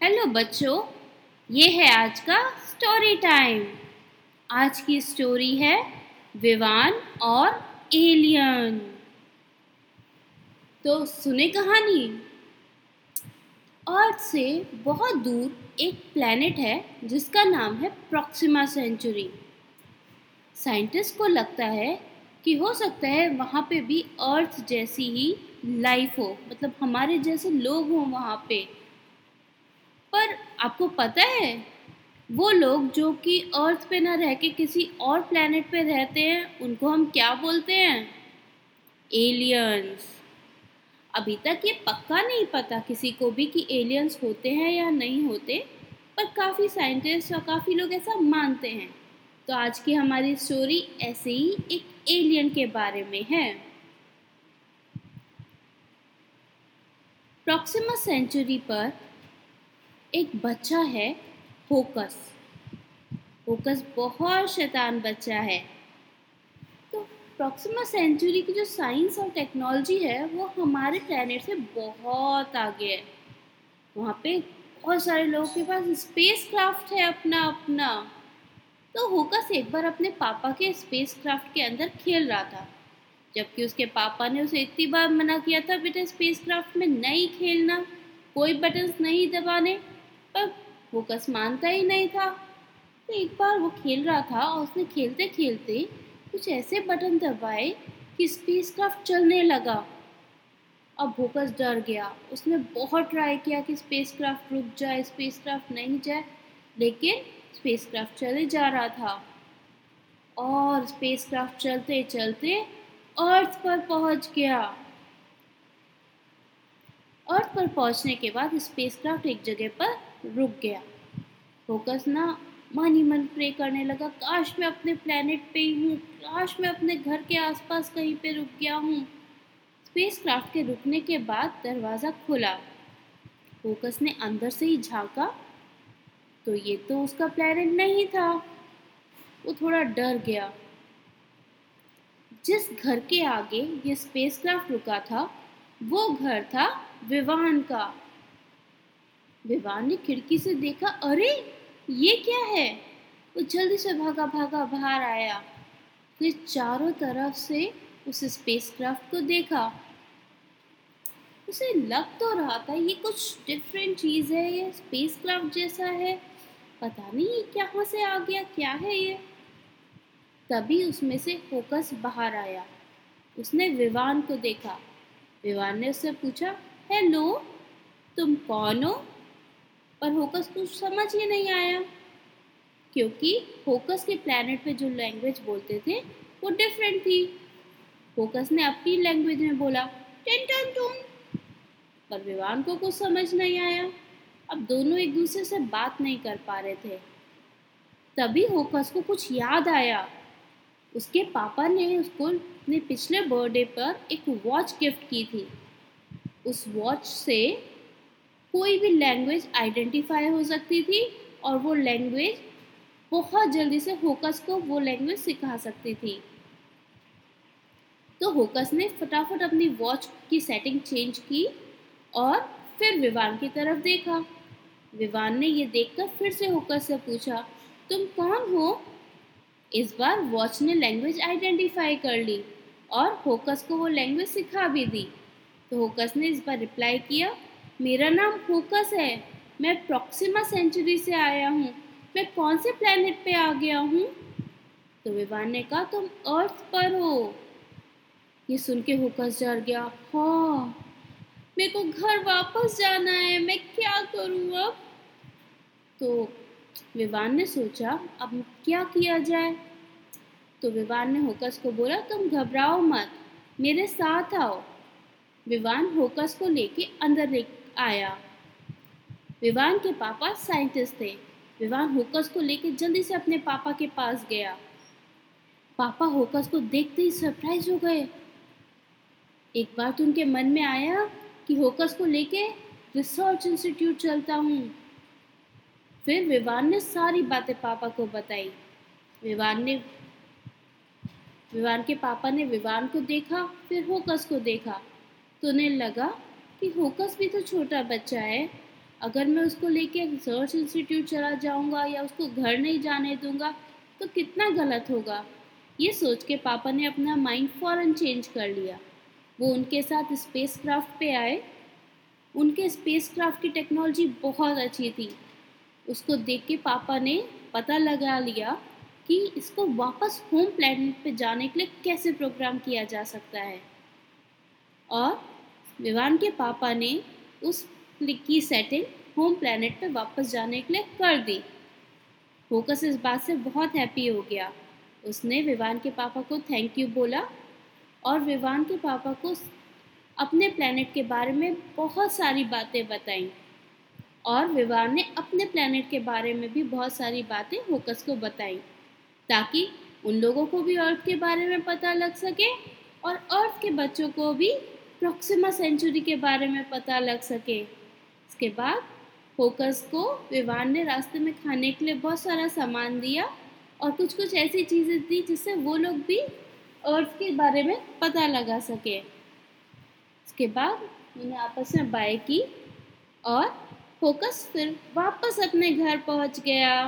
Hello बच्चों, ये है आज का स्टोरी टाइम आज की स्टोरी है विवान और एलियन तो सुने कहानी? अर्थ से बहुत दूर एक प्लेनेट है जिसका नाम है प्रॉक्सिमा सेंचुरी साइंटिस्ट को लगता है कि हो सकता है वहाँ पे भी अर्थ जैसी ही लाइफ हो मतलब हमारे जैसे लोग हों वहाँ पे। पर आपको पता है, वो लोग जो कि अर्थ पे ना रह के किसी और प्लेनेट पे रहते हैं, उनको हम क्या बोलते हैं? एलियंस अभी तक ये पक्का नहीं पता किसी को भी कि एलियंस होते हैं या नहीं होते, पर काफ़ी साइंटिस्ट और काफ़ी लोग ऐसा मानते हैं। तो आज की हमारी स्टोरी ऐसे ही एक एलियन के बारे में है। प्रॉक्सिमा सेंचुरी पर एक बच्चा है, फोकस। फोकस बहुत शैतान बच्चा है। तो प्रॉक्सिमा सेंचुरी की जो साइंस और टेक्नोलॉजी है, वो हमारे प्लानट से बहुत आगे है। वहाँ पे बहुत सारे लोगों के पास स्पेस क्राफ्ट है अपना अपना तो होकस एक बार अपने पापा के स्पेस क्राफ्ट के अंदर खेल रहा था। जबकि उसके पापा ने उसे इतनी बार मना किया था, बेटा स्पेस क्राफ्ट में नहीं खेलना। कोई बटन्स नहीं दबाने। पर फोकस मानता ही नहीं था। तो एक बार वो खेल रहा था और उसने खेलते खेलते कुछ ऐसे बटन दबाए कि स्पेस क्राफ्ट चलने लगा। अब फोकस डर गया। उसने बहुत ट्राई किया कि स्पेस क्राफ्ट रुक जाए स्पेस क्राफ्ट नहीं जाए, लेकिन स्पेस क्राफ्ट चले जा रहा था। और स्पेस क्राफ्ट चलते चलते अर्थ पर पहुँच गया। अर्थ पर पहुँचने के बाद स्पेस क्राफ्ट एक जगह पर रुक गया। फोकस ना मन ही मन प्रे करने लगा, काश मैं अपने प्लेनेट पे ही हूँ, काश मैं अपने घर के आसपास कहीं पे रुक गया हूँ। स्पेसक्राफ्ट के रुकने के बाद दरवाज़ा खुला। फोकस ने अंदर से ही झांका तो ये तो उसका प्लेनेट नहीं था। वो थोड़ा डर गया। जिस घर के आगे ये स्पेसक्राफ्ट रुका था, वो घर था विवान का। विवान ने खिड़की से देखा, अरे, ये क्या है? वो जल्दी से भागा भागा, बाहर आया। फिर चारों तरफ़ से उस स्पेसक्राफ्ट को देखा। उसे लग तो रहा था ये कुछ डिफरेंट चीज़ है, ये स्पेसक्राफ्ट जैसा है। पता नहीं ये कहाँ से आ गया, क्या है ये? तभी उसमें से फोकस बाहर आया। उसने विवान को देखा। विवान ने उससे पूछा, हेलो, तुम कौन हो? पर होकस कुछ समझ ही नहीं आया। क्योंकि होकस के प्लानट पे जो लैंग्वेज बोलते थे, वो डिफरेंट थी। होकस ने अपनी लैंग्वेज में बोला टेन टन टून पर विवान को कुछ समझ नहीं आया। अब दोनों एक दूसरे से बात नहीं कर पा रहे थे। तभी होकस को कुछ याद आया। उसके पापा ने उसको अपने पिछले बर्थडे पर एक वॉच गिफ्ट की थी। उस वॉच से कोई भी लैंग्वेज आइडेंटिफाई हो सकती थी और वो लैंग्वेज बहुत जल्दी से होकस को वो लैंग्वेज सिखा सकती थी। तो होकस ने फटाफट अपनी वॉच की सेटिंग चेंज की और फिर विवान की तरफ़ देखा। विवान ने ये देखकर फिर से होकस से पूछा, तुम कौन हो? इस बार वॉच ने लैंग्वेज आइडेंटिफाई कर ली और होकस को वो लैंग्वेज सिखा भी दी। तो होकस ने इस बार रिप्लाई किया मेरा नाम होकस है। मैं प्रॉक्सिमा सेंचुरी से आया हूँ। मैं कौन से प्लेनेट पे आ गया हूँ? तो विवान ने कहा, तुम अर्थ पर हो। ये सुन के होकस डर गया। हाँ मेरे को घर वापस जाना है। मैं क्या करूँ अब? तो विवान ने सोचा, अब क्या किया जाए? तो विवान ने होकस को बोला, तुम घबराओ मत। मेरे साथ आओ। विवान होकस को लेके अंदर आया। विवान के पापा साइंटिस्ट थे। विवान होकस को लेके जल्दी से अपने पापा के पास गया। पापा होकस को देखते ही सरप्राइज़ हो गए। एक बार तो उनके मन में आया कि होकस को लेके रिसर्च इंस्टीट्यूट चलता हूँ। फिर विवान ने सारी बातें पापा को बताई। विवान ने विवान के पापा ने विवान को देखा, फिर होकस को देखा। तो उन्हें लगा कि होकस भी तो छोटा बच्चा है। अगर मैं उसको लेके रिसर्च इंस्टीट्यूट चला जाऊँगा या उसको घर नहीं जाने दूँगा तो कितना गलत होगा? ये सोच के पापा ने अपना माइंड फ़ौरन चेंज कर लिया। वो उनके साथ स्पेस क्राफ्ट पे आए। उनके स्पेस क्राफ्ट की टेक्नोलॉजी बहुत अच्छी थी। उसको देख के पापा ने पता लगा लिया कि इसको वापस होम प्लेनेट पे जाने के लिए कैसे प्रोग्राम किया जा सकता है। और विवान के पापा ने उस की सेटिंग होम प्लेनेट पे वापस जाने के लिए कर दी। फोकस इस बात से बहुत हैप्पी हो गया। उसने विवान के पापा को थैंक यू बोला और विवान के पापा को अपने प्लेनेट के बारे में बहुत सारी बातें बताई। और विवान ने अपने प्लेनेट के बारे में भी बहुत सारी बातें होकस को बताई ताकि उन लोगों को भी अर्थ के बारे में पता लग सके और अर्थ के बच्चों को भी प्रॉक्सिमा सेंचुरी के बारे में पता लग सके। इसके बाद फोकस को विवान ने रास्ते में खाने के लिए बहुत सारा सामान दिया और कुछ कुछ ऐसी चीज़ें दी जिससे वो लोग भी अर्थ के बारे में पता लगा सके। इसके बाद उन्हें आपस में बाय की और फोकस फिर वापस अपने घर पहुँच गया।